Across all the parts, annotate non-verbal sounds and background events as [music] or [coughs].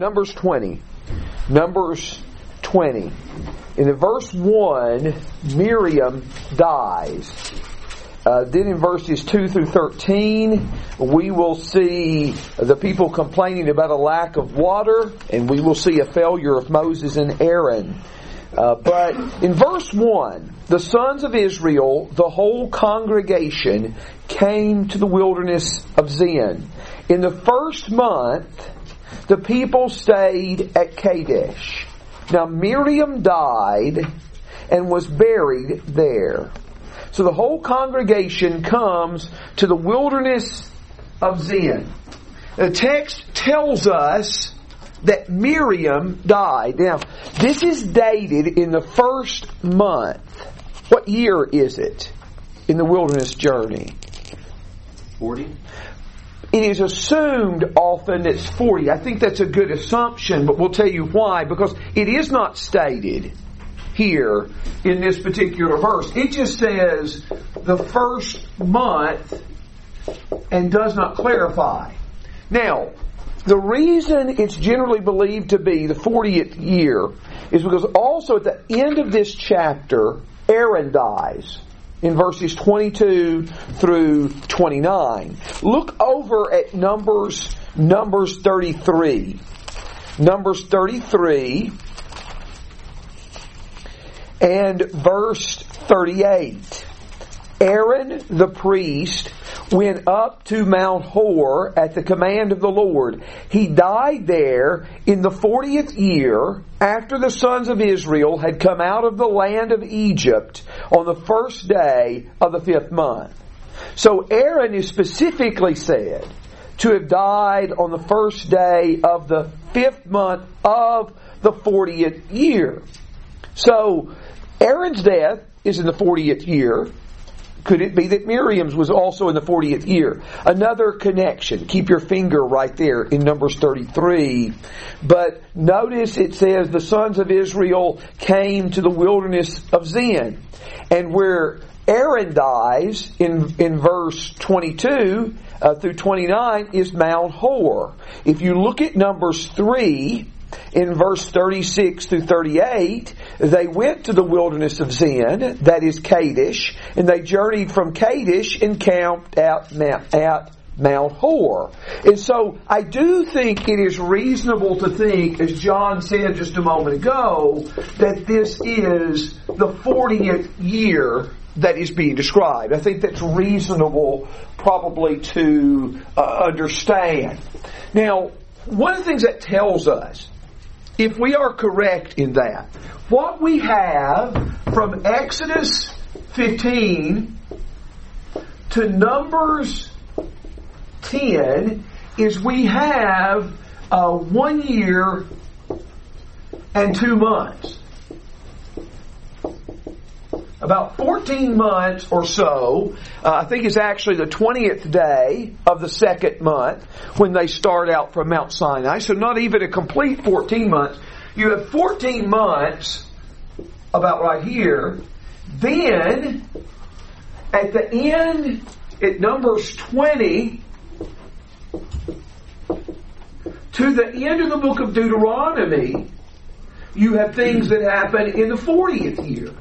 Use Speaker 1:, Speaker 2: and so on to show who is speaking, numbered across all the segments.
Speaker 1: Numbers 20. Numbers 20. In the verse 1, Miriam dies. Uh, then in verses 2 through 13, we will see the people complaining about a lack of water, and we will see a failure of Moses and Aaron. Uh, but in verse 1, the sons of Israel, the whole congregation, came to the wilderness of Zin. In the first month, the people stayed at Kadesh. Now Miriam died and was buried there. So the whole congregation comes to the wilderness of Zin. The text tells us that Miriam died. Now, this is dated in the first month. What year is it in the wilderness journey?
Speaker 2: 40?
Speaker 1: It is assumed often it's 40. I think that's a good assumption, but we'll tell you why. Because it is not stated here in this particular verse. It just says the first month and does not clarify. Now, the reason it's generally believed to be the 40th year is because also at the end of this chapter, Aaron dies in verses 22 through 29. Look over at Numbers, Numbers 33. Numbers 33 and verse 38. Aaron the priest went up to Mount Hor at the command of the Lord. He died there in the 40th year after the sons of Israel had come out of the land of Egypt on the first day of the fifth month. So Aaron is specifically said to have died on the first day of the fifth month of the 40th year. So Aaron's death is in the 40th year. Could it be that Miriam's was also in the 40th year? Another connection. Keep your finger right there in Numbers 33. But notice it says the sons of Israel came to the wilderness of Zin. And where Aaron dies in, in verse 22 uh, through 29 is Mount Hor. If you look at Numbers 3, in verse 36 through 38, they went to the wilderness of Zin, that is Kadesh, and they journeyed from Kadesh and camped at Mount, at Mount Hor. And so I do think it is reasonable to think, as John said just a moment ago, that this is the 40th year that is being described. I think that's reasonable probably to uh, understand. Now, one of the things that tells us if we are correct in that, what we have from Exodus 15 to Numbers 10 is we have uh, one year and two months. About 14 months or so, uh, I think it's actually the 20th day of the second month when they start out from Mount Sinai. So not even a complete 14 months. You have 14 months about right here. Then, at the end, it Numbers 20, to the end of the book of Deuteronomy, you have things that happen in the 40th year.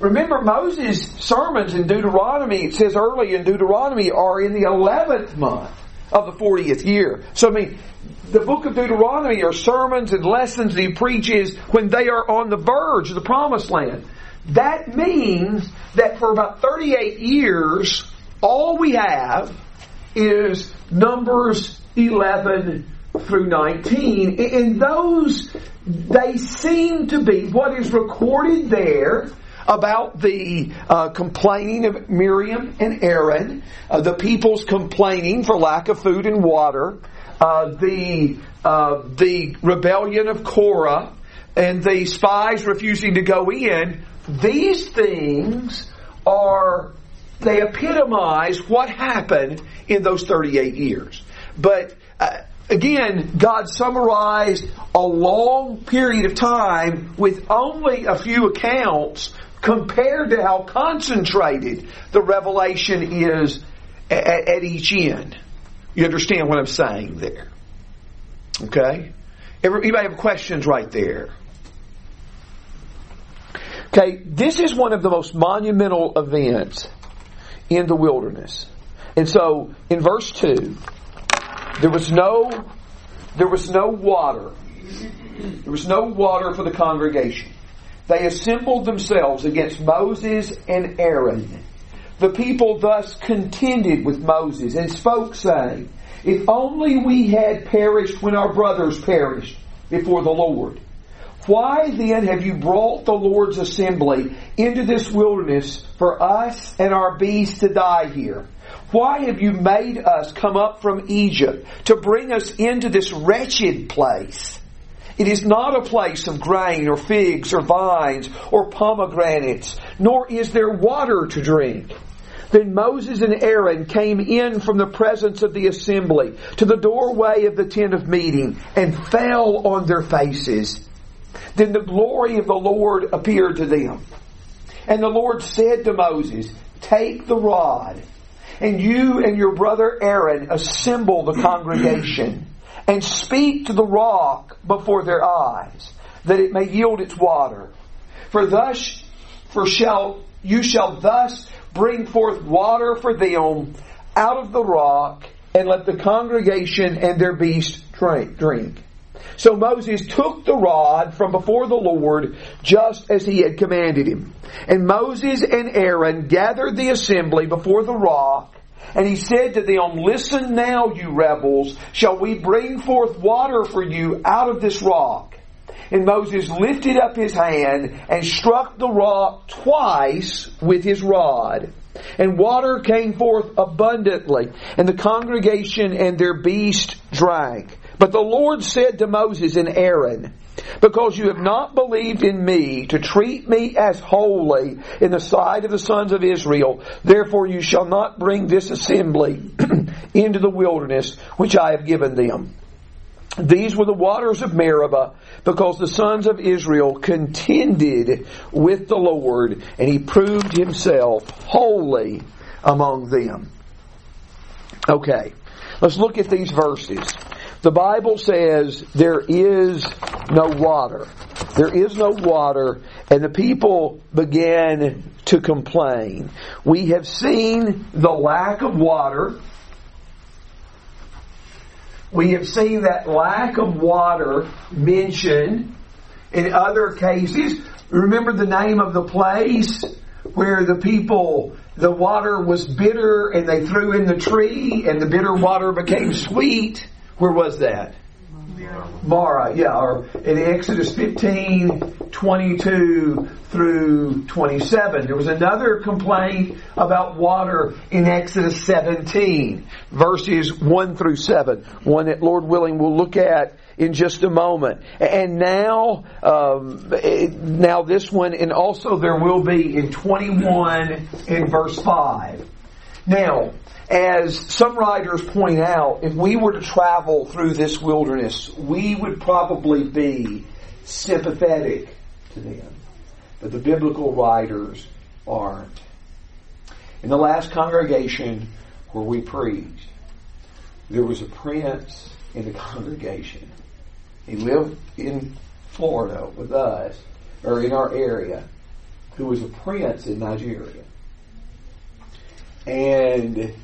Speaker 1: Remember, Moses' sermons in Deuteronomy, it says early in Deuteronomy, are in the 11th month of the 40th year. So, I mean, the book of Deuteronomy are sermons and lessons that he preaches when they are on the verge of the promised land. That means that for about 38 years, all we have is Numbers 11 through 19. And those, they seem to be what is recorded there about the uh, complaining of Miriam and Aaron, uh, the people's complaining for lack of food and water, uh, the uh, the rebellion of Korah, and the spies refusing to go in. These things are they epitomize what happened in those 38 years. But uh, again, God summarized a long period of time with only a few accounts compared to how concentrated the revelation is at, at each end. You understand what I'm saying there? Okay? Anybody have questions right there? Okay, this is one of the most monumental events in the wilderness. And so in verse 2, there was no there was no water. There was no water for the congregation. They assembled themselves against Moses and Aaron. The people thus contended with Moses and spoke, saying, If only we had perished when our brothers perished before the Lord. Why then have you brought the Lord's assembly into this wilderness for us and our beasts to die here? Why have you made us come up from Egypt to bring us into this wretched place? It is not a place of grain or figs or vines or pomegranates, nor is there water to drink. Then Moses and Aaron came in from the presence of the assembly to the doorway of the tent of meeting and fell on their faces. Then the glory of the Lord appeared to them. And the Lord said to Moses, Take the rod and you and your brother Aaron assemble the congregation and speak to the rock before their eyes, that it may yield its water. For thus, for shall, you shall thus bring forth water for them out of the rock, and let the congregation and their beasts drink. drink. So Moses took the rod from before the Lord just as he had commanded him. And Moses and Aaron gathered the assembly before the rock and he said to them, Listen now, you rebels, shall we bring forth water for you out of this rock? And Moses lifted up his hand and struck the rock twice with his rod. And water came forth abundantly, and the congregation and their beast drank. But the Lord said to Moses and Aaron, because you have not believed in me to treat me as holy in the sight of the sons of Israel, therefore you shall not bring this assembly [clears throat] into the wilderness which I have given them. These were the waters of Meribah, because the sons of Israel contended with the Lord, and he proved himself holy among them. Okay, let's look at these verses. The Bible says there is no water. There is no water, and the people began to complain. We have seen the lack of water. We have seen that lack of water mentioned in other cases. Remember the name of the place where the people, the water was bitter and they threw in the tree and the bitter water became sweet. Where was that? Marah, yeah, or in Exodus 15, 22 through 27. There was another complaint about water in Exodus 17, verses 1 through 7. One that, Lord willing, we'll look at in just a moment. And now, um, now this one, and also there will be in 21 in verse 5. Now, as some writers point out, if we were to travel through this wilderness, we would probably be sympathetic to them. But the biblical writers aren't. In the last congregation where we preached, there was a prince in the [laughs] congregation. He lived in Florida with us, or in our area, who was a prince in Nigeria. And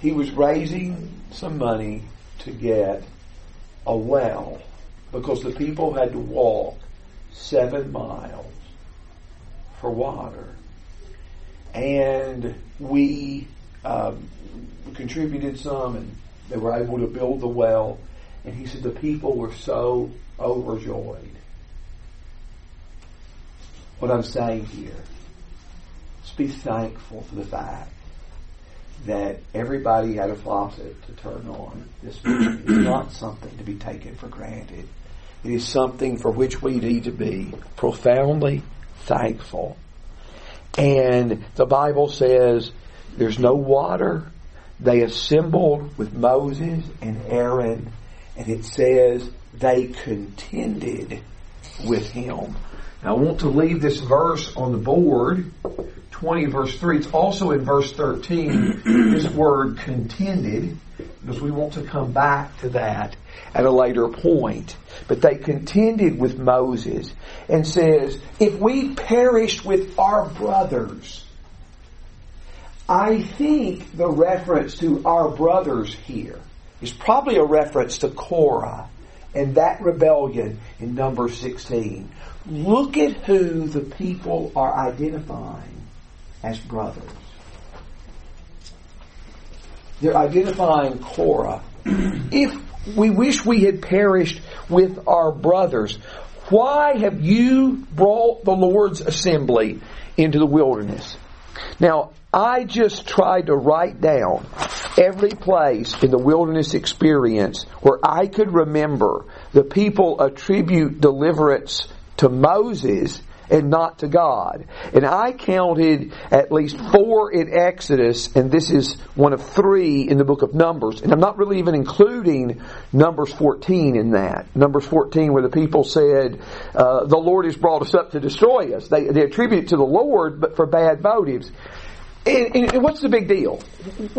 Speaker 1: he was raising some money to get a well because the people had to walk seven miles for water. And we um, contributed some and they were able to build the well. And he said the people were so overjoyed. What I'm saying here is be thankful for the fact that everybody had a faucet to turn on. This is not something to be taken for granted. It is something for which we need to be profoundly thankful. And the Bible says there's no water. They assembled with Moses and Aaron, and it says they contended with him. Now I want to leave this verse on the board 20 verse 3. It's also in verse 13, [clears throat] this word contended. because we want to come back to that at a later point. But they contended with Moses and says, if we perished with our brothers, I think the reference to our brothers here is probably a reference to Korah and that rebellion in number 16. Look at who the people are identifying as brothers. They're identifying Korah. [clears throat] if we wish we had perished with our brothers, why have you brought the Lord's assembly into the wilderness? Now, I just tried to write down every place in the wilderness experience where I could remember the people attribute deliverance to Moses and not to God. And I counted at least four in Exodus, and this is one of three in the book of Numbers. And I'm not really even including Numbers 14 in that. Numbers 14 where the people said, uh, the Lord has brought us up to destroy us. They, they attribute it to the Lord, but for bad motives. And, and, what's the big deal?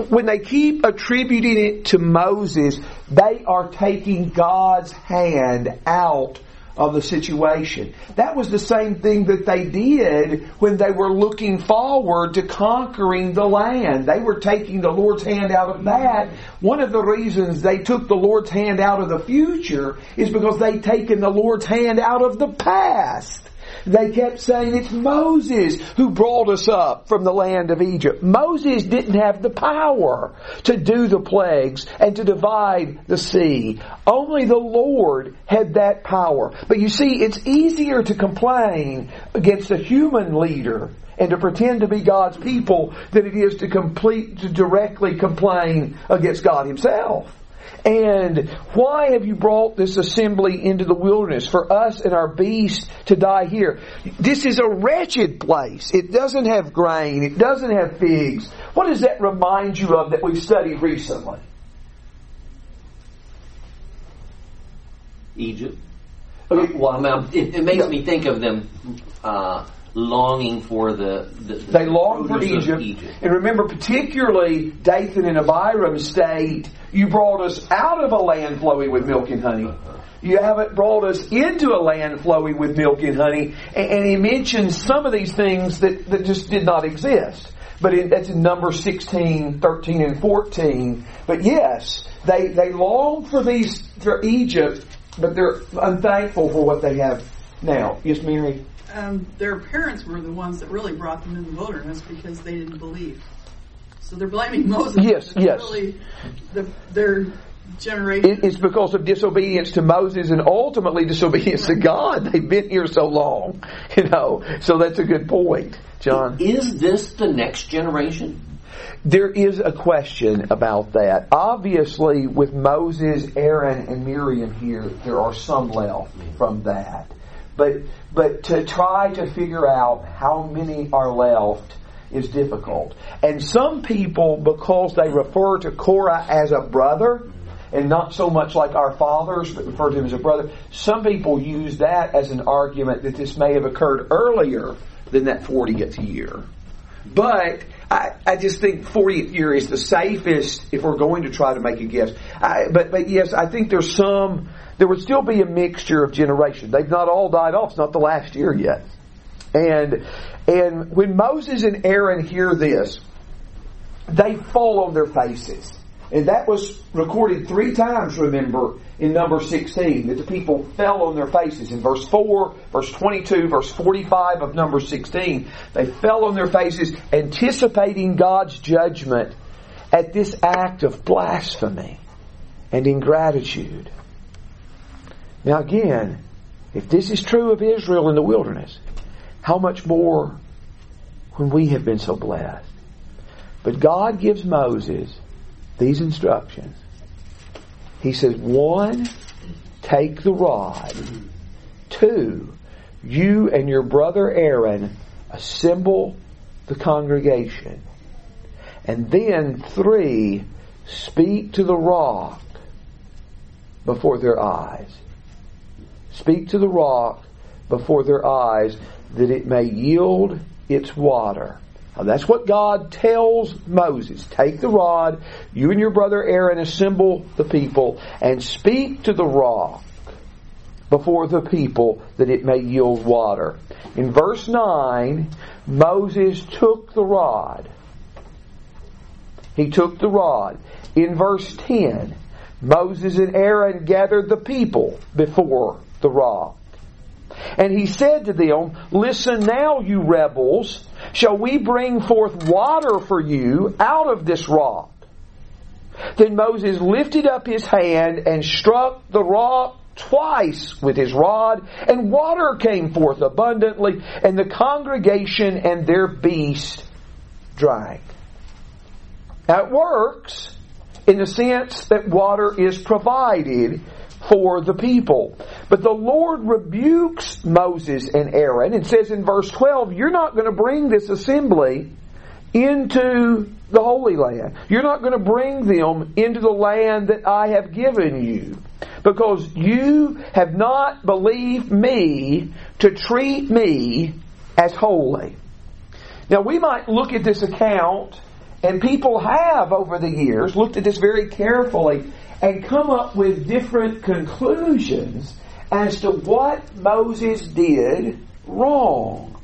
Speaker 1: When they keep attributing it to Moses, they are taking God's hand out of the situation. That was the same thing that they did when they were looking forward to conquering the land. They were taking the Lord's hand out of that. One of the reasons they took the Lord's hand out of the future is because they'd taken the Lord's hand out of the past. They kept saying it's Moses who brought us up from the land of Egypt. Moses didn't have the power to do the plagues and to divide the sea. Only the Lord had that power. But you see, it's easier to complain against a human leader and to pretend to be God's people than it is to complete, to directly complain against God Himself. And why have you brought this assembly into the wilderness for us and our beasts to die here? This is a wretched place. It doesn't have grain. It doesn't have figs. What does that remind you of that we've studied recently?
Speaker 2: Egypt. Okay. Well, it, it makes yeah. me think of them uh, longing for the, the, the
Speaker 1: they long for Egypt. Egypt. And remember, particularly Dathan and Abiram state, you brought us out of a land flowing with milk and honey. You haven't brought us into a land flowing with milk and honey. And, and he mentions some of these things that, that just did not exist. But in, that's in number 16, 13, and 14. But yes, they, they long for these, for Egypt, but they're unthankful for what they have now. Yes, Mary?
Speaker 3: Um, their parents were the ones that really brought them in the wilderness because they didn't believe. So they're blaming [laughs] Moses.
Speaker 1: Yes, yes.
Speaker 3: Really the, their generation.
Speaker 1: It's because of disobedience to Moses and ultimately disobedience to God. They've been here so long, [laughs] you know. So that's a good point, John.
Speaker 2: Is this the next generation?
Speaker 1: There is a question about that. Obviously, with Moses, Aaron, and Miriam here, there are some left from that. But, but to try to figure out how many are left is difficult. And some people, because they refer to Korah as a brother, and not so much like our fathers, but refer to him as a brother, some people use that as an argument that this may have occurred earlier than that 40th year. But I, I just think 40th year is the safest if we're going to try to make a guess. I, but, but yes, I think there's some there would still be a mixture of generation. They've not all died off. It's not the last year yet. And, and when Moses and Aaron hear this, they fall on their faces. And that was recorded three times, remember, in number 16, that the people fell on their faces. In verse 4, verse 22, verse 45 of number 16, they fell on their faces anticipating God's judgment at this act of blasphemy and ingratitude. Now again, if this is true of Israel in the wilderness, how much more when we have been so blessed? But God gives Moses these instructions. He says, one, take the rod. Two, you and your brother Aaron assemble the congregation. And then three, speak to the rock before their eyes. Speak to the rock before their eyes that it may yield its water. that's what God tells Moses. Take the rod, you and your brother Aaron assemble the people, and speak to the rock before the people that it may yield water. In verse 9, Moses took the rod. He took the rod. In verse 10, Moses and Aaron gathered the people before the rock. And he said to them, Listen now, you rebels, shall we bring forth water for you out of this rock? Then Moses lifted up his hand and struck the rock twice with his rod, and water came forth abundantly, and the congregation and their beast drank. That works in the sense that water is provided for the people. But the Lord rebukes Moses and Aaron and says in verse 12, You're not going to bring this assembly into the Holy Land. You're not going to bring them into the land that I have given you because you have not believed me to treat me as holy. Now we might look at this account and people have over the years looked at this very carefully and come up with different conclusions as to what Moses did wrong.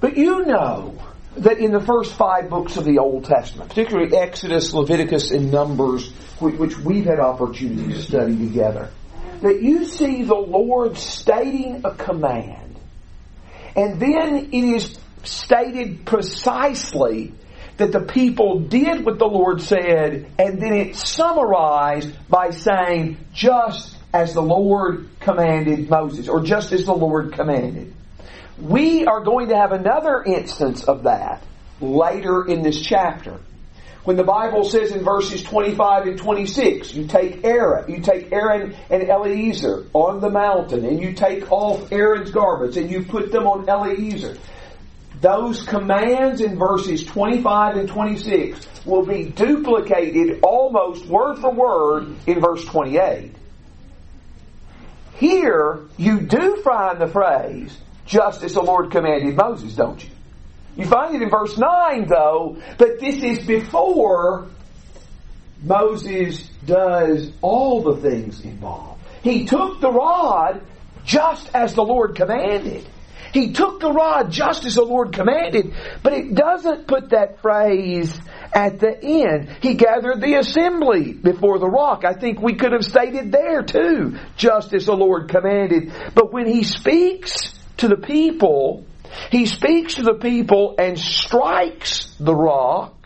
Speaker 1: But you know that in the first five books of the Old Testament, particularly Exodus, Leviticus, and Numbers, which we've had opportunity to study together, that you see the Lord stating a command, and then it is stated precisely that the people did what the Lord said, and then it's summarized by saying, just as the Lord commanded Moses, or just as the Lord commanded. We are going to have another instance of that later in this chapter. When the Bible says in verses 25 and 26, you take Aaron, you take Aaron and Eleazar on the mountain, and you take off Aaron's garments, and you put them on Eleazar. Those commands in verses 25 and 26 will be duplicated almost word for word in verse 28. Here, you do find the phrase, just as the Lord commanded Moses, don't you? You find it in verse 9, though, but this is before Moses does all the things involved. He took the rod just as the Lord commanded. He took the rod just as the Lord commanded, but it doesn't put that phrase at the end. He gathered the assembly before the rock. I think we could have stated there too, just as the Lord commanded. But when he speaks to the people, he speaks to the people and strikes the rock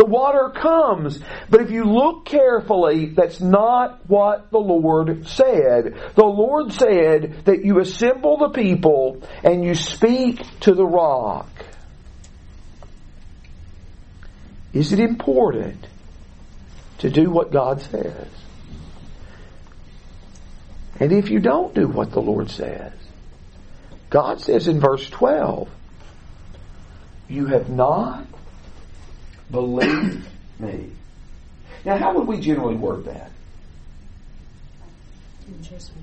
Speaker 1: the water comes. But if you look carefully, that's not what the Lord said. The Lord said that you assemble the people and you speak to the rock. Is it important to do what God says? And if you don't do what the Lord says, God says in verse 12, you have not Believe me. Now, how would we generally word that?
Speaker 4: You didn't trust me.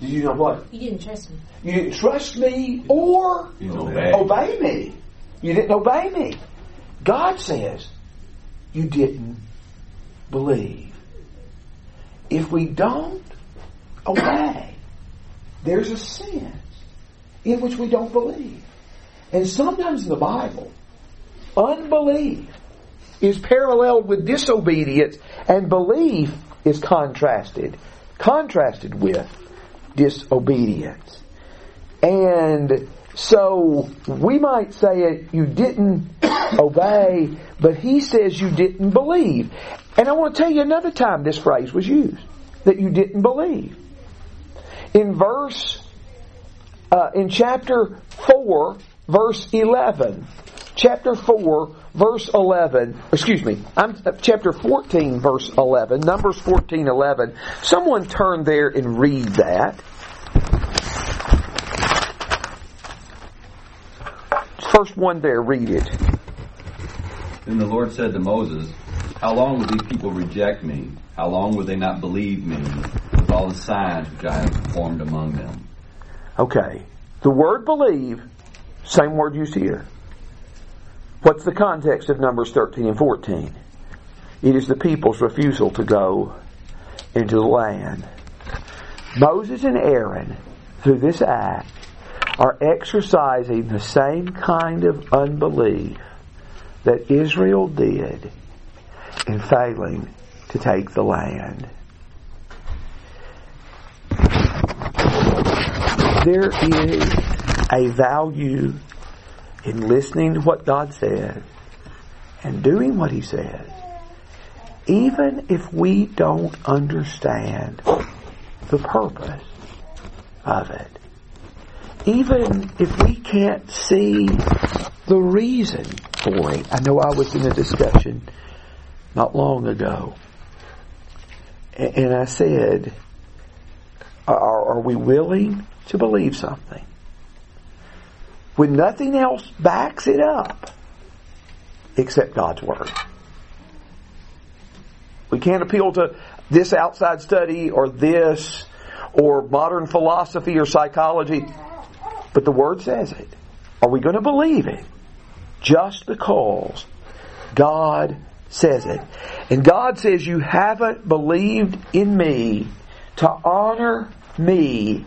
Speaker 1: Did you know what?
Speaker 4: You didn't trust me.
Speaker 1: You didn't trust me or
Speaker 5: You obey.
Speaker 1: obey me. You didn't obey me. God says you didn't believe. If we don't obey, there's a sense in which we don't believe. And sometimes in the Bible, unbelief is paralleled with disobedience and belief is contrasted contrasted with disobedience. And so we might say it you didn't [coughs] obey but he says you didn't believe. And i want to tell you another time this phrase was used that you didn't believe. In verse uh, in chapter 4 verse 11 chapter 4 verse 11, excuse me, I'm uh, chapter 14 verse 11, Numbers 14 11. Someone turn there and read that. First one there, read it.
Speaker 5: Then the Lord said to Moses, How long will these people reject me? How long will they not believe me with all the signs which I have performed among them?
Speaker 1: Okay. The word believe, same word used here. What's the context of Numbers 13 and 14? It is the people's refusal to go into the land. Moses and Aaron, through this act, are exercising the same kind of unbelief that Israel did in failing to take the land. There is a value in listening to what God says and doing what He says, even if we don't understand the purpose of it. Even if we can't see the reason for it. I know I was in a discussion not long ago, and I said, are, are we willing to believe something? When nothing else backs it up except God's Word. We can't appeal to this outside study or this or modern philosophy or psychology, but the Word says it. Are we going to believe it? Just because God says it. And God says, You haven't believed in me to honor me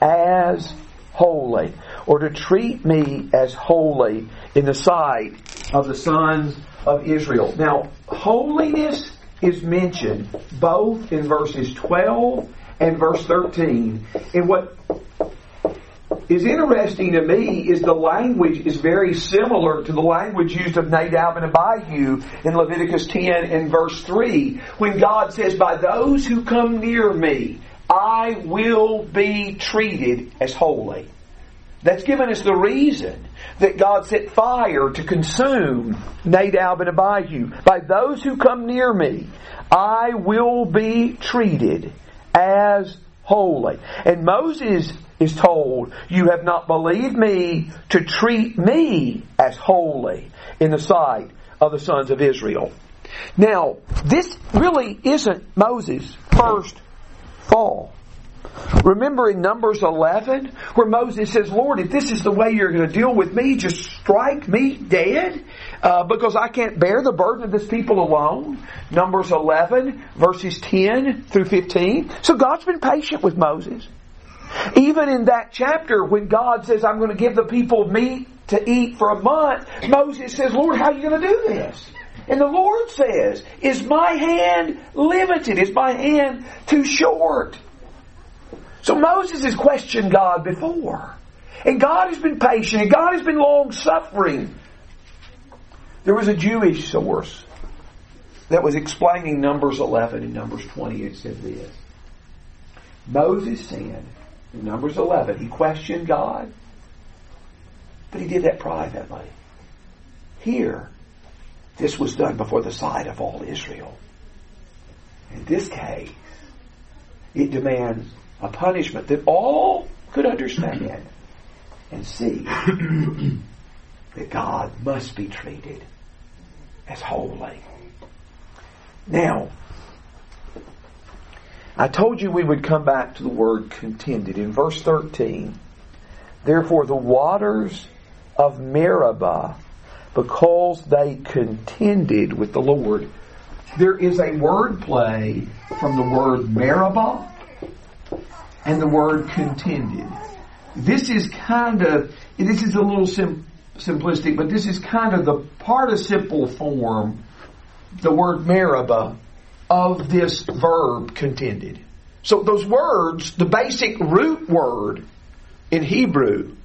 Speaker 1: as holy, or to treat me as holy in the sight of the sons of Israel. Now, holiness is mentioned both in verses 12 and verse 13. And what is interesting to me is the language is very similar to the language used of Nadab and Abihu in Leviticus 10 and verse 3 when God says, By those who come near me, I will be treated as holy. That's given us the reason that God set fire to consume Nadab and Abihu. By those who come near me, I will be treated as holy. And Moses is told, You have not believed me to treat me as holy in the sight of the sons of Israel. Now, this really isn't Moses' first fall. Remember in Numbers 11 where Moses says, Lord, if this is the way you're going to deal with me, just strike me dead uh, because I can't bear the burden of this people alone. Numbers 11 verses 10 through 15. So God's been patient with Moses. Even in that chapter when God says, I'm going to give the people meat to eat for a month, Moses says, Lord, how are you going to do this? And the Lord says, Is my hand limited? Is my hand too short? So Moses has questioned God before. And God has been patient and God has been long suffering. There was a Jewish source that was explaining Numbers 11 and Numbers 20. It said this Moses sinned in Numbers 11. He questioned God, but he did that privately. Here, this was done before the sight of all Israel. In this case, it demands a punishment that all could understand and see [clears throat] that God must be treated as holy. Now, I told you we would come back to the word contended. In verse 13, therefore the waters of Meribah, because they contended with the Lord. There is a word play from the word Meribah and the word contended. This is kind of, this is a little sim- simplistic, but this is kind of the participle form, the word Meribah, of this verb contended. So those words, the basic root word in Hebrew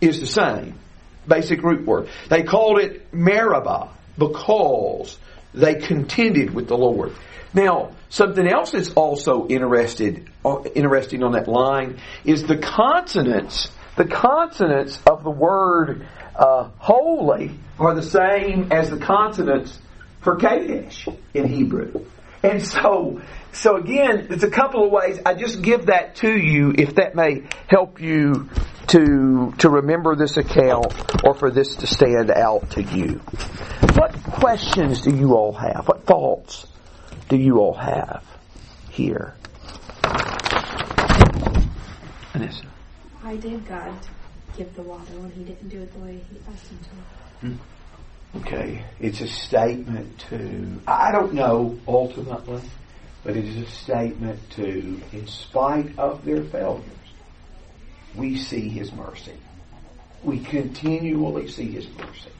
Speaker 1: is the same. Basic root word. They called it Meribah because they contended with the Lord. Now, something else that's also interested, uh, interesting on that line is the consonants. The consonants of the word uh, holy are the same as the consonants for Kadesh in Hebrew. And so, so again, there's a couple of ways. I just give that to you if that may help you to, to remember this account or for this to stand out to you. What questions do you all have? What thoughts do you all have here? Vanessa.
Speaker 4: Why did God give the water when he didn't do it the way he asked him to? Hmm.
Speaker 1: Okay, it's a statement to, I don't know ultimately, but it is a statement to, in spite of their failures, we see His mercy. We continually see His mercy.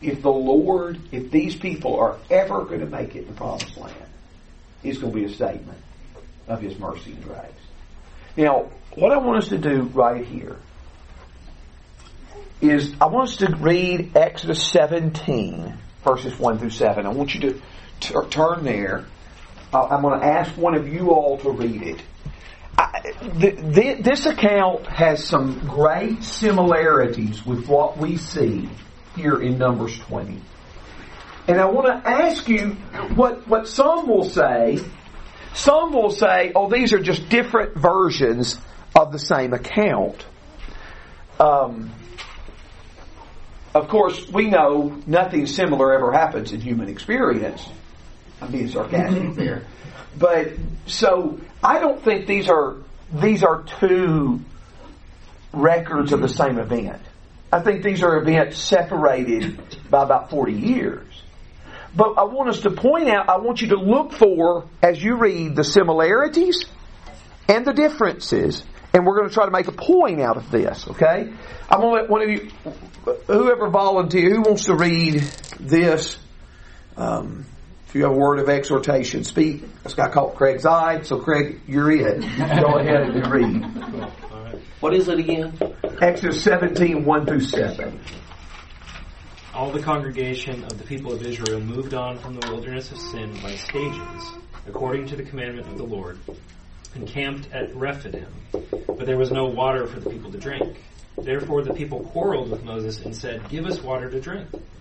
Speaker 1: If the Lord, if these people are ever going to make it in the promised land, it's going to be a statement of His mercy and grace. Now, what I want us to do right here is I want us to read Exodus 17, verses 1 through 7. I want you to t- turn there. I'm going to ask one of you all to read it. I, this account has some great similarities with what we see here in Numbers 20. And I want to ask you what, what some will say. Some will say, oh, these are just different versions of the same account. Um, of course, we know nothing similar ever happens in human experience. I'm being sarcastic there. But so I don't think these are these are two records of the same event. I think these are events separated by about 40 years. But I want us to point out, I want you to look for, as you read, the similarities and the differences. And we're going to try to make a point out of this, okay? I'm going to let one of you, whoever volunteer, who wants to read this, um, if you have a word of exhortation, speak. This guy called Craig's eye, so Craig, you're it. Go ahead and read.
Speaker 2: What is it again?
Speaker 1: Exodus 17, 1 through 7.
Speaker 4: All the congregation of the people of Israel moved on from the wilderness of Sin by stages, according to the commandment of the Lord, and camped at Rephidim. But there was no water for the people to drink. Therefore the people quarreled with Moses and said, Give us water to drink.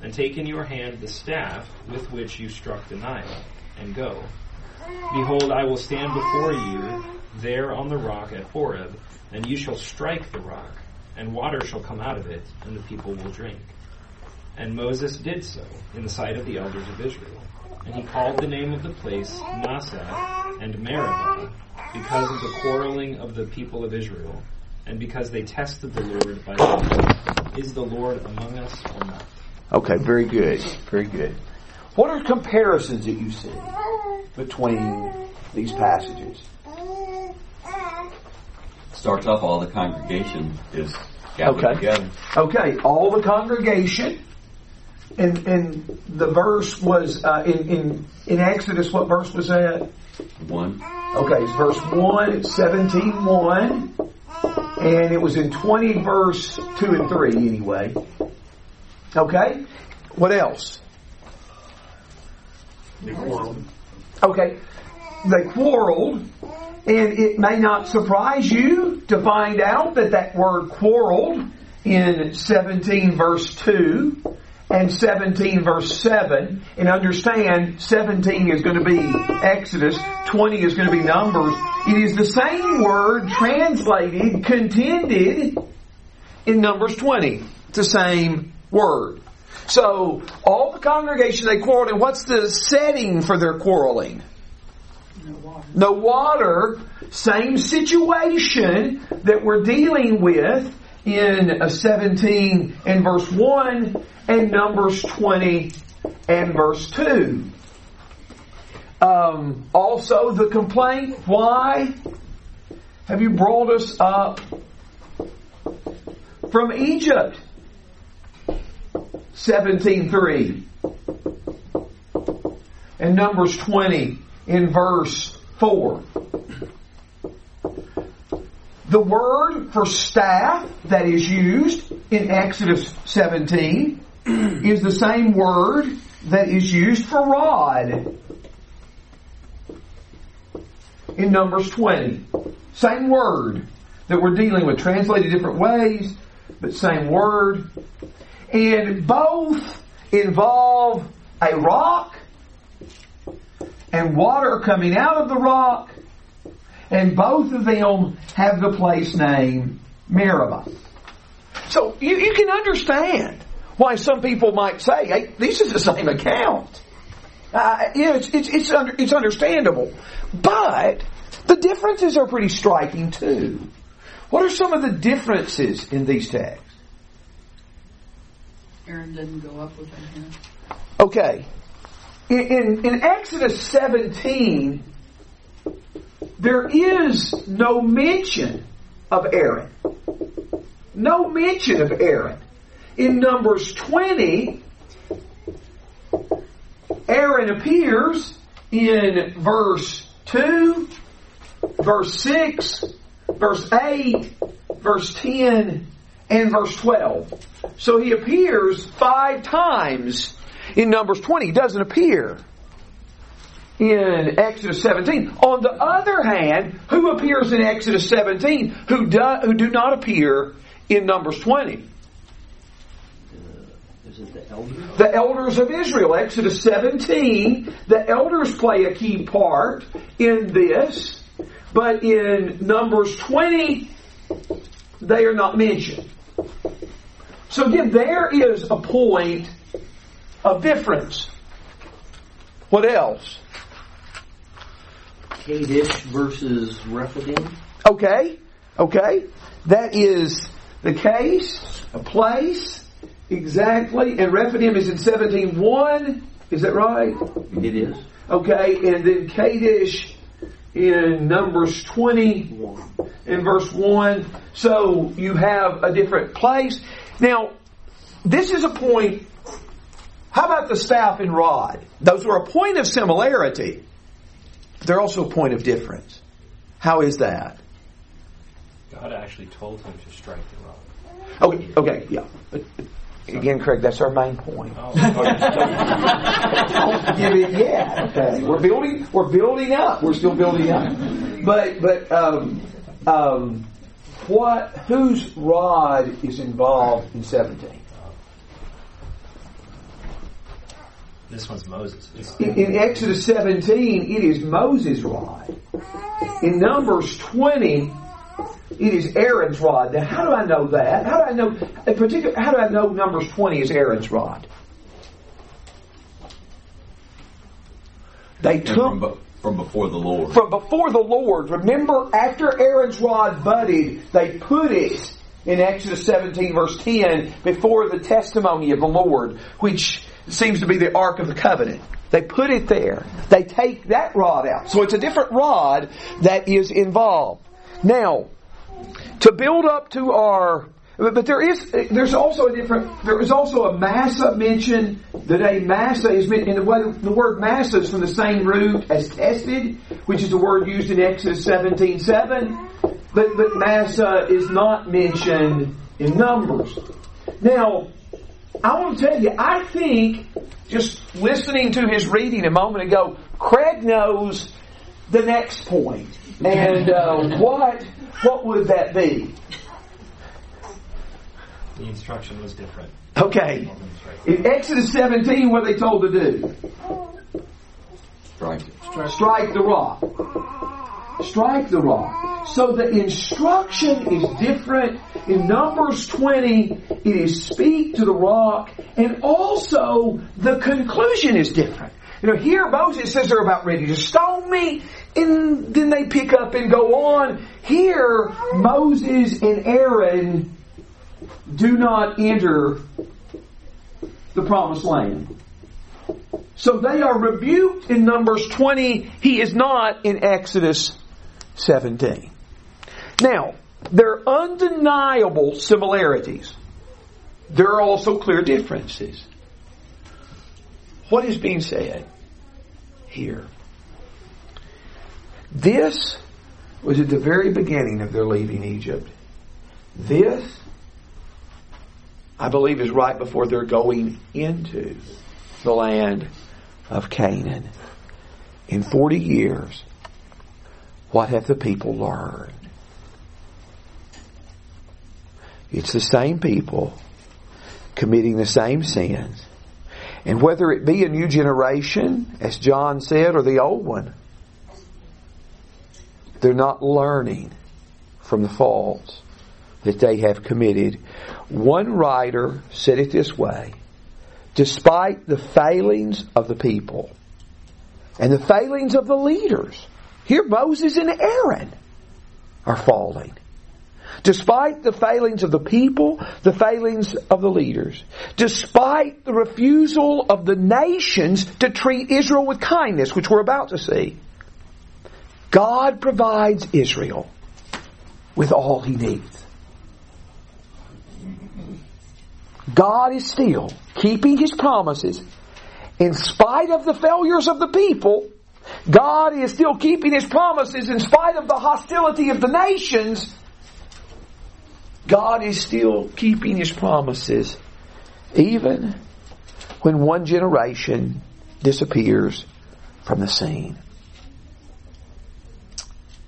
Speaker 4: and take in your hand the staff with which you struck the Nile, and go. Behold, I will stand before you there on the rock at Horeb, and you shall strike the rock, and water shall come out of it, and the people will drink. And Moses did so in the sight of the elders of Israel. And he called the name of the place Massah and Meribah, because of the quarreling of the people of Israel, and because they tested the Lord by saying, Is the Lord among us or not?
Speaker 1: Okay, very good. Very good. What are comparisons that you see between these passages?
Speaker 5: Starts off all the congregation is gathered
Speaker 1: Okay.
Speaker 5: together.
Speaker 1: Okay, all the congregation. And, and the verse was uh, in, in in Exodus. What verse was that?
Speaker 5: One.
Speaker 1: Okay, it's verse one. It's seventeen one, and it was in twenty verse two and three anyway. Okay, what else? Okay, they quarreled, and it may not surprise you to find out that that word quarreled in 17 verse 2 and 17 verse 7 and understand 17 is going to be Exodus, 20 is going to be Numbers. It is the same word translated, contended in Numbers 20. It's the same word. So, all the congregation, they quarreled, and what's the setting for their quarreling?
Speaker 3: No water.
Speaker 1: Water, same situation that we're dealing with in uh, 17 and verse 1 and Numbers 20 and verse 2. Um, also, the complaint, why have you brought us up from Egypt? 17.3 and Numbers 20 in verse 4. The word for staff that is used in Exodus 17 [clears throat] is the same word that is used for rod in Numbers 20. Same word that we're dealing with, translated different ways, but same word. And both involve a rock and water coming out of the rock, and both of them have the place name Meribah. So you, you can understand why some people might say, hey, this is the same account. Uh, you know, it's, it's, it's, under, it's understandable. But the differences are pretty striking too. What are some of the differences in these texts?
Speaker 3: Aaron didn't go up with him.
Speaker 1: Okay. In, in, in Exodus 17, there is no mention of Aaron. No mention of Aaron. In Numbers 20, Aaron appears in verse 2, verse 6, verse 8, verse 10, and verse 12. So he appears five times in Numbers 20. He doesn't appear in Exodus 17. On the other hand, who appears in Exodus 17 who do, who do not appear in Numbers 20?
Speaker 2: The elders?
Speaker 1: The elders of Israel, Exodus 17, the elders play a key part in this, but in Numbers 20, they are not mentioned. So again, there is a point of difference. What else?
Speaker 2: Kadesh versus Rephidim.
Speaker 1: Okay, okay. That is the case, a place, exactly. And Rephidim is in 17.1. Is that right?
Speaker 2: It is.
Speaker 1: Okay, and then Kadesh in Numbers 20 in verse 1. So you have a different place. Now, this is a point. How about the staff and rod? Those were a point of similarity. But they're also a point of difference. How is that?
Speaker 4: God actually told him to strike the rod.
Speaker 1: Okay, okay, yeah. But again, Craig, that's our main point.
Speaker 4: Oh, [laughs]
Speaker 1: Don't give it yet. Okay. We're building. We're building up. We're still building up. But but um, um, what? Whose rod is involved in seventeen?
Speaker 4: this one's Moses.
Speaker 1: In, in Exodus seventeen, it is Moses' rod. In Numbers twenty, it is Aaron's rod. Now, how do I know that? How do I know? In particular, how do I know Numbers twenty is Aaron's rod? They took
Speaker 5: from, from before the Lord.
Speaker 1: from before the Lord. Remember, after Aaron's rod budded, they put it in Exodus 17 verse 10 before the testimony of the Lord, which seems to be the Ark of the Covenant. They put it there. They take that rod out. So it's a different rod that is involved. Now, to build up to our but there is there's also a different there is also a Massah mentioned the name Massah is meant in the way the word Massah is from the same root as tested which is the word used in Exodus 17 7 but but Massah is not mentioned in numbers. Now I want to tell you I think just listening to his reading a moment ago Craig knows the next point and uh, what what would that be
Speaker 4: The instruction was different.
Speaker 1: Okay. In Exodus 17, what are they told to do?
Speaker 5: Strike it.
Speaker 1: Strike the rock. Strike the rock. So the instruction is different. In Numbers 20, it is speak to the rock, and also the conclusion is different. You know, here Moses says they're about ready to stone me, and then they pick up and go on. Here, Moses and Aaron do not enter the promised land. So they are rebuked in Numbers 20. He is not in Exodus 17. Now, there are undeniable similarities. There are also clear differences. What is being said here? This was at the very beginning of their leaving Egypt. This I believe is right before they're going into the land of Canaan. In 40 years, what have the people learned? It's the same people committing the same sins. And whether it be a new generation, as John said, or the old one, they're not learning from the faults that they have committed. One writer said it this way despite the failings of the people and the failings of the leaders, here Moses and Aaron are falling. Despite the failings of the people, the failings of the leaders, despite the refusal of the nations to treat Israel with kindness, which we're about to see, God provides Israel with all he needs. God is still keeping his promises in spite of the failures of the people. God is still keeping his promises in spite of the hostility of the nations. God is still keeping his promises even when one generation disappears from the scene.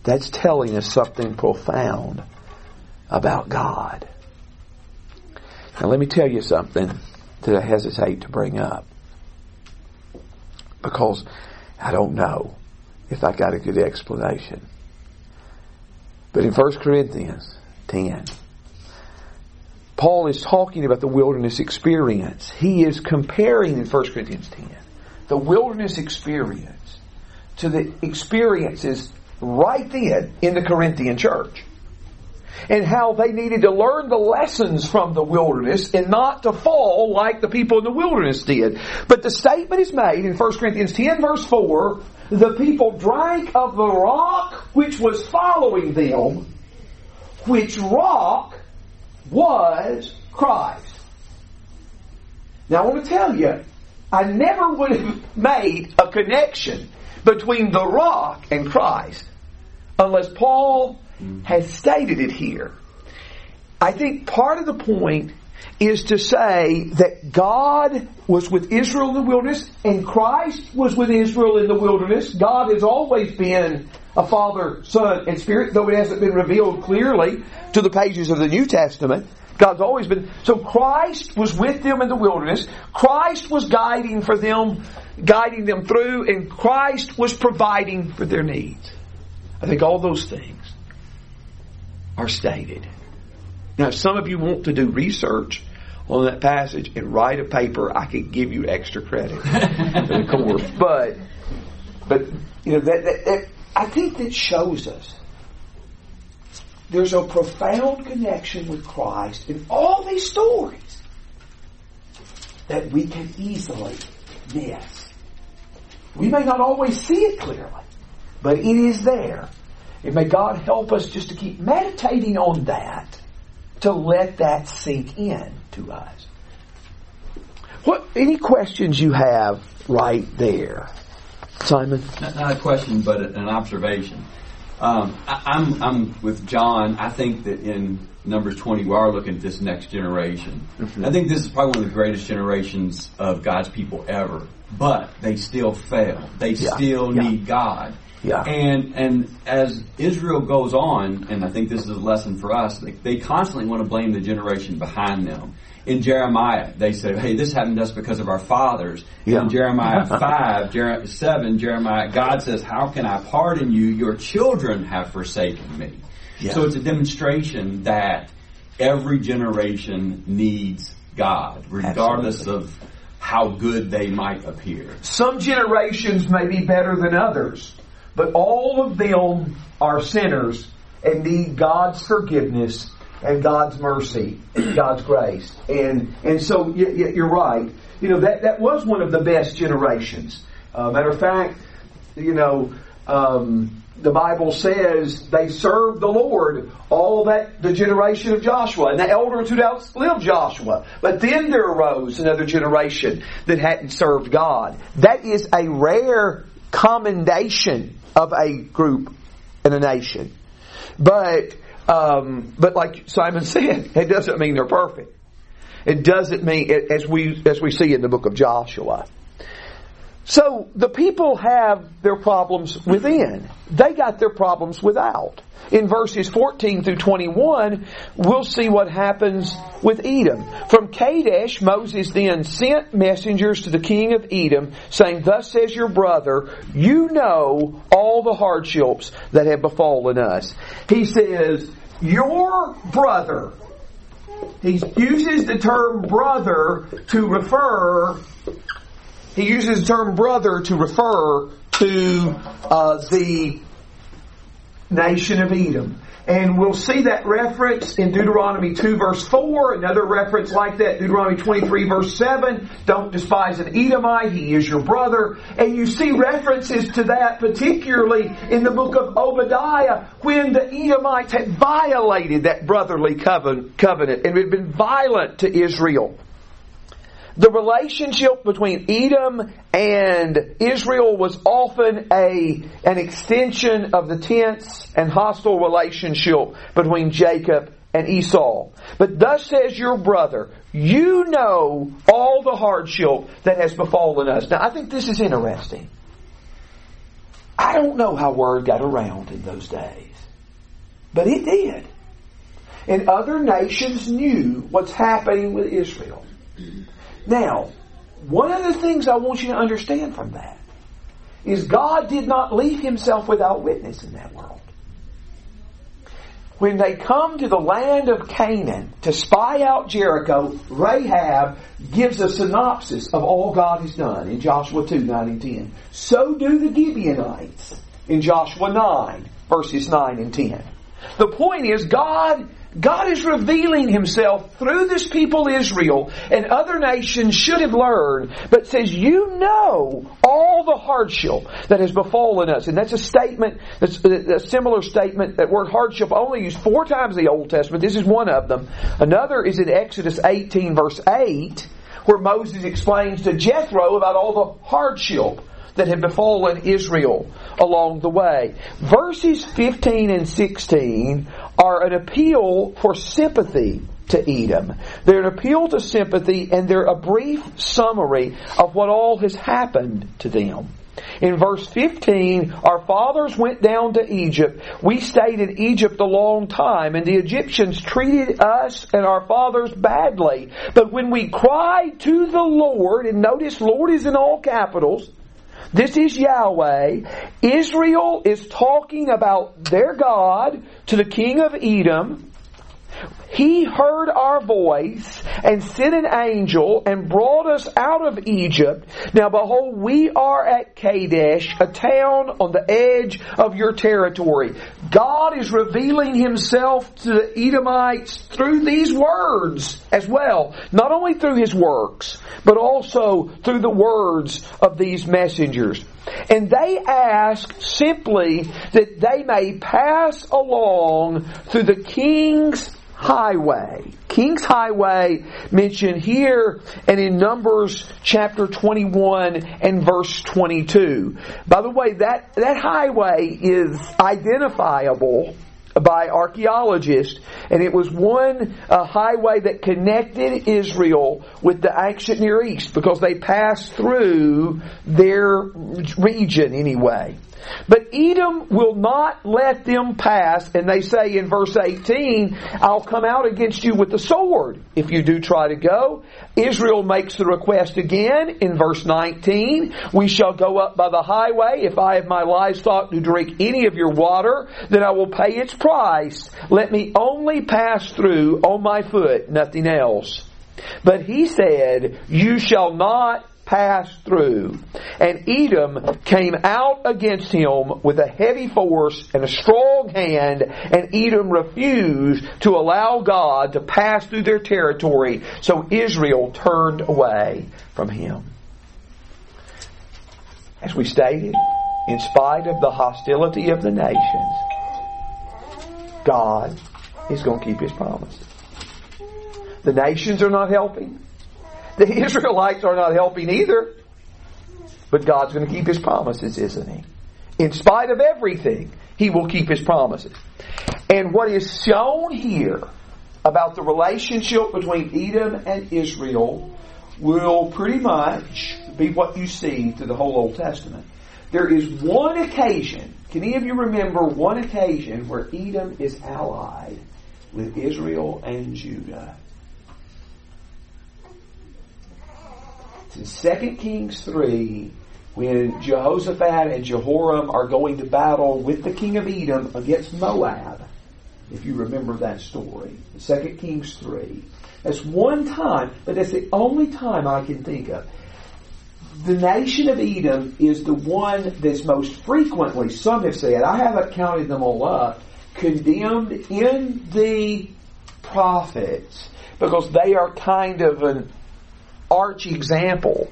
Speaker 1: That's telling us something profound about God. Now let me tell you something that I hesitate to bring up. Because I don't know if I got a good explanation. But in 1 Corinthians 10, Paul is talking about the wilderness experience. He is comparing in 1 Corinthians 10 the wilderness experience to the experiences right then in the Corinthian church. And how they needed to learn the lessons from the wilderness and not to fall like the people in the wilderness did. But the statement is made in 1 Corinthians 10 verse 4, the people drank of the rock which was following them, which rock was Christ. Now I want to tell you, I never would have made a connection between the rock and Christ unless Paul has stated it here. I think part of the point is to say that God was with Israel in the wilderness and Christ was with Israel in the wilderness. God has always been a Father, Son, and Spirit, though it hasn't been revealed clearly to the pages of the New Testament. God's always been. So Christ was with them in the wilderness. Christ was guiding for them, guiding them through, and Christ was providing for their needs. I think all those things are stated. Now, if some of you want to do research on that passage and write a paper, I could give you extra credit the course. [laughs] But, but you know that, that, that I think that shows us there's a profound connection with Christ in all these stories that we can easily miss. We may not always see it clearly, but it is there. And may God help us just to keep meditating on that, to let that sink in to us. What any questions you have right there, Simon?
Speaker 5: Not, not a question, but an observation. Um, I, I'm I'm with John. I think that in Numbers 20, we are looking at this next generation.
Speaker 1: Mm-hmm.
Speaker 5: I think this is probably one of the greatest generations of God's people ever. But they still fail. They
Speaker 1: Yeah.
Speaker 5: still
Speaker 1: Yeah.
Speaker 5: need God.
Speaker 1: Yeah.
Speaker 5: And and as Israel goes on, and I think this is a lesson for us, they, they constantly want to blame the generation behind them. In Jeremiah, they say, "Hey, this happened to us because of our fathers."
Speaker 1: Yeah.
Speaker 5: In Jeremiah [laughs] five, Jer- seven, Jeremiah, God says, "How can I pardon you? Your children have forsaken me."
Speaker 1: Yeah.
Speaker 5: So it's a demonstration that every generation needs God, regardless of how good they might appear.
Speaker 1: Some generations may be better than others, but all of them are sinners and need God's forgiveness and God's mercy, God's grace. And and so you're right. You know that that was one of the best generations. Uh, matter of fact, you know. Um, the Bible says they served the Lord all that the generation of Joshua and the elders who outlived Joshua. But then there arose another generation that hadn't served God. That is a rare commendation of a group and a nation. But um, but like Simon [laughs] said, it doesn't mean they're perfect. It doesn't mean as we as we see in the book of Joshua. So the people have their problems within. They got their problems without. In verses 14 through 21, we'll see what happens with Edom. From Kadesh, Moses then sent messengers to the king of Edom, saying, Thus says your brother, you know all the hardships that have befallen us. He says, Your brother, he uses the term brother to refer he uses the term brother to refer to uh, the nation of Edom. And we'll see that reference in Deuteronomy 2 verse 4, another reference like that, Deuteronomy 23 verse 7, don't despise an Edomite, he is your brother. And you see references to that particularly in the book of Obadiah when the Edomites had violated that brotherly covenant and had been violent to Israel. The relationship between Edom and Israel was often a, an extension of the tense and hostile relationship between Jacob and Esau. But thus says your brother, you know all the hardship that has befallen us. Now I think this is interesting. I don't know how word got around in those days, but it did. And other nations knew what's happening with Israel. Now, one of the things I want you to understand from that is God did not leave himself without witness in that world. When they come to the land of Canaan to spy out Jericho, Rahab gives a synopsis of all God has done in Joshua 2, 9 and 10. So do the Gibeonites in Joshua 9, verses 9 and 10. The point is, God God is revealing himself through this people Israel and other nations should have learned, but says, you know all the hardship that has befallen us. And that's a statement, that's a similar statement, that word hardship only used four times in the Old Testament. This is one of them. Another is in Exodus 18 verse 8, where Moses explains to Jethro about all the hardship that had befallen Israel along the way. Verses 15 and 16 are an appeal for sympathy to Edom. They're an appeal to sympathy and they're a brief summary of what all has happened to them. In verse 15, our fathers went down to Egypt. We stayed in Egypt a long time, and the Egyptians treated us and our fathers badly. But when we cried to the Lord, and notice Lord is in all capitals, this is Yahweh. Israel is talking about their God to the king of Edom. He heard our voice and sent an angel and brought us out of Egypt. Now behold, we are at Kadesh, a town on the edge of your territory. God is revealing himself to the Edomites through these words as well. Not only through his works, but also through the words of these messengers. And they ask simply that they may pass along through the king's highway. King's Highway mentioned here and in Numbers chapter 21 and verse 22. By the way, that, that highway is identifiable by archaeologists, and it was one uh, highway that connected Israel with the ancient Near East because they passed through their region anyway. But Edom will not let them pass, and they say in verse 18, I'll come out against you with the sword if you do try to go. Israel makes the request again in verse 19, We shall go up by the highway. If I have my livestock to drink any of your water, then I will pay its price. Let me only pass through on my foot, nothing else. But he said, You shall not passed through. And Edom came out against him with a heavy force and a strong hand, and Edom refused to allow God to pass through their territory, so Israel turned away from him. As we stated, in spite of the hostility of the nations, God is going to keep his promises. The nations are not helping. The Israelites are not helping either. But God's going to keep His promises, isn't He? In spite of everything, He will keep His promises. And what is shown here about the relationship between Edom and Israel will pretty much be what you see through the whole Old Testament. There is one occasion, can any of you remember one occasion where Edom is allied with Israel and Judah? It's in 2 Kings 3 when Jehoshaphat and Jehoram are going to battle with the king of Edom against Moab. If you remember that story. 2 Kings 3. That's one time, but that's the only time I can think of. The nation of Edom is the one that's most frequently, some have said, I haven't counted them all up, condemned in the prophets because they are kind of an arch example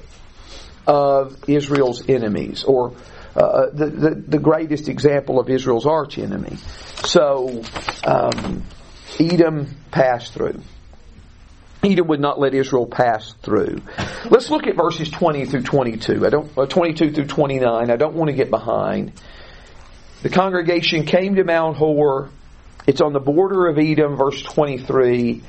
Speaker 1: of Israel's enemies, or uh, the, the, the greatest example of Israel's arch enemy. So um, Edom passed through. Edom would not let Israel pass through. Let's look at verses 20 through 22. I don't, uh, 22 through 29. I don't want to get behind. The congregation came to Mount Hor. It's on the border of Edom, verse 23.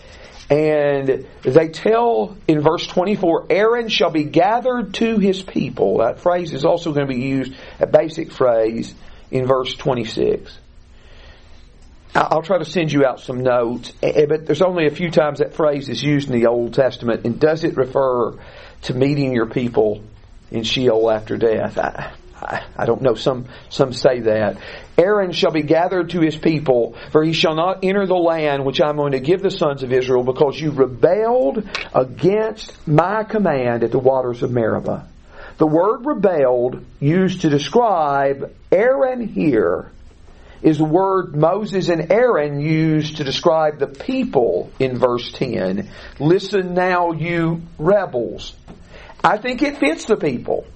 Speaker 1: And they tell in verse 24, Aaron shall be gathered to his people. That phrase is also going to be used, a basic phrase, in verse 26. I'll try to send you out some notes, eh, eh, but there's only a few times that phrase is used in the Old Testament. And does it refer to meeting your people in Sheol after death? I, I, I don't know. Some, some say that. Aaron shall be gathered to his people, for he shall not enter the land which I'm going to give the sons of Israel, because you rebelled against my command at the waters of Meribah. The word rebelled, used to describe Aaron here, is the word Moses and Aaron used to describe the people in verse 10. Listen now, you rebels. I think it fits the people.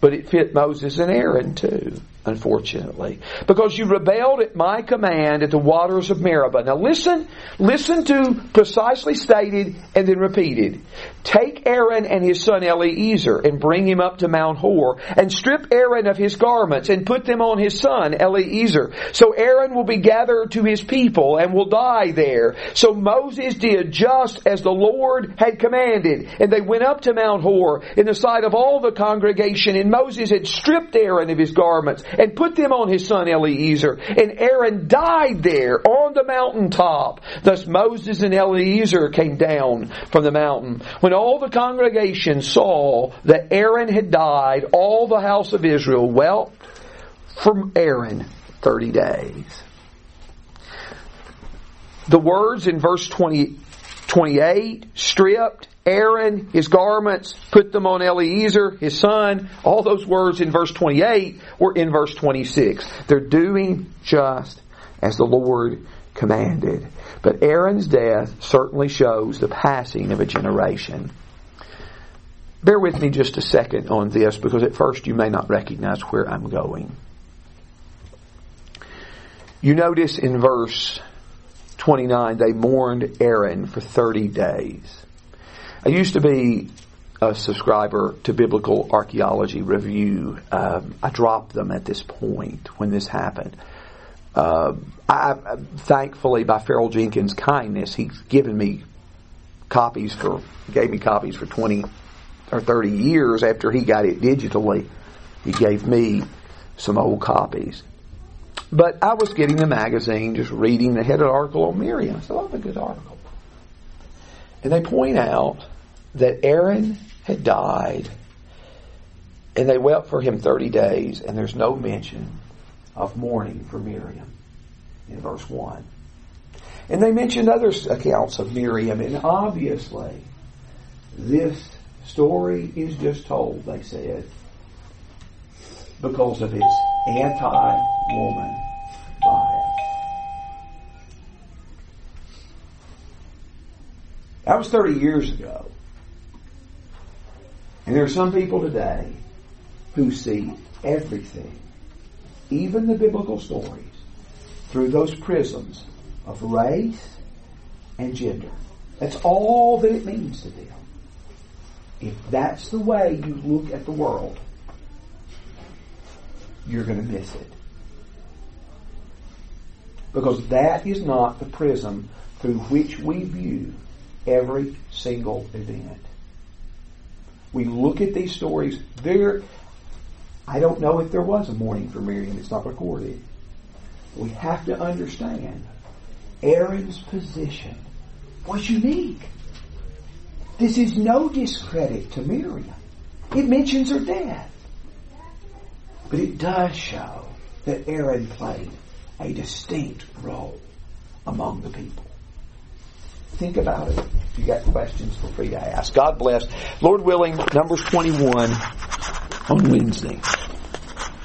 Speaker 1: But it fit Moses and Aaron too, unfortunately. Because you rebelled at my command at the waters of Meribah. Now listen, listen to precisely stated and then repeated. Take Aaron and his son Eleazar and bring him up to Mount Hor and strip Aaron of his garments and put them on his son Eleazar. So Aaron will be gathered to his people and will die there. So Moses did just as the Lord had commanded and they went up to Mount Hor in the sight of all the congregation and Moses had stripped Aaron of his garments and put them on his son Eleazar. And Aaron died there on the mountaintop. Thus Moses and Eleazar came down from the mountain. When all the congregation saw that Aaron had died, all the house of Israel wept from Aaron 30 days. The words in verse 20, 28, stripped, Aaron, his garments, put them on Eleazar, his son. All those words in verse 28 were in verse 26. They're doing just as the Lord commanded. But Aaron's death certainly shows the passing of a generation. Bear with me just a second on this because at first you may not recognize where I'm going. You notice in verse 29 they mourned Aaron for 30 days. I used to be a subscriber to Biblical Archaeology Review. Um, I dropped them at this point when this happened. Uh, I, thankfully, by Farrell Jenkins' kindness, he's given me copies for, gave me copies for 20 or 30 years after he got it digitally. He gave me some old copies. But I was getting the magazine, just reading the headed article on Miriam. I said, that's a good article. And they point out that Aaron had died and they wept for him 30 days, and there's no mention of mourning for Miriam in verse 1. And they mentioned other accounts of Miriam, and obviously, this story is just told, they said, because of its anti woman bias. That was 30 years ago. And there are some people today who see everything, even the biblical stories, through those prisms of race and gender. That's all that it means to them. If that's the way you look at the world, you're going to miss it. Because that is not the prism through which we view every single event. We look at these stories, there, I don't know if there was a mourning for Miriam. It's not recorded. We have to understand Aaron's position was unique. This is no discredit to Miriam. It mentions her death. But it does show that Aaron played a distinct role among the people. Think about it. If you got questions, feel free to ask. God bless. Lord willing, Numbers 21 on Wednesday.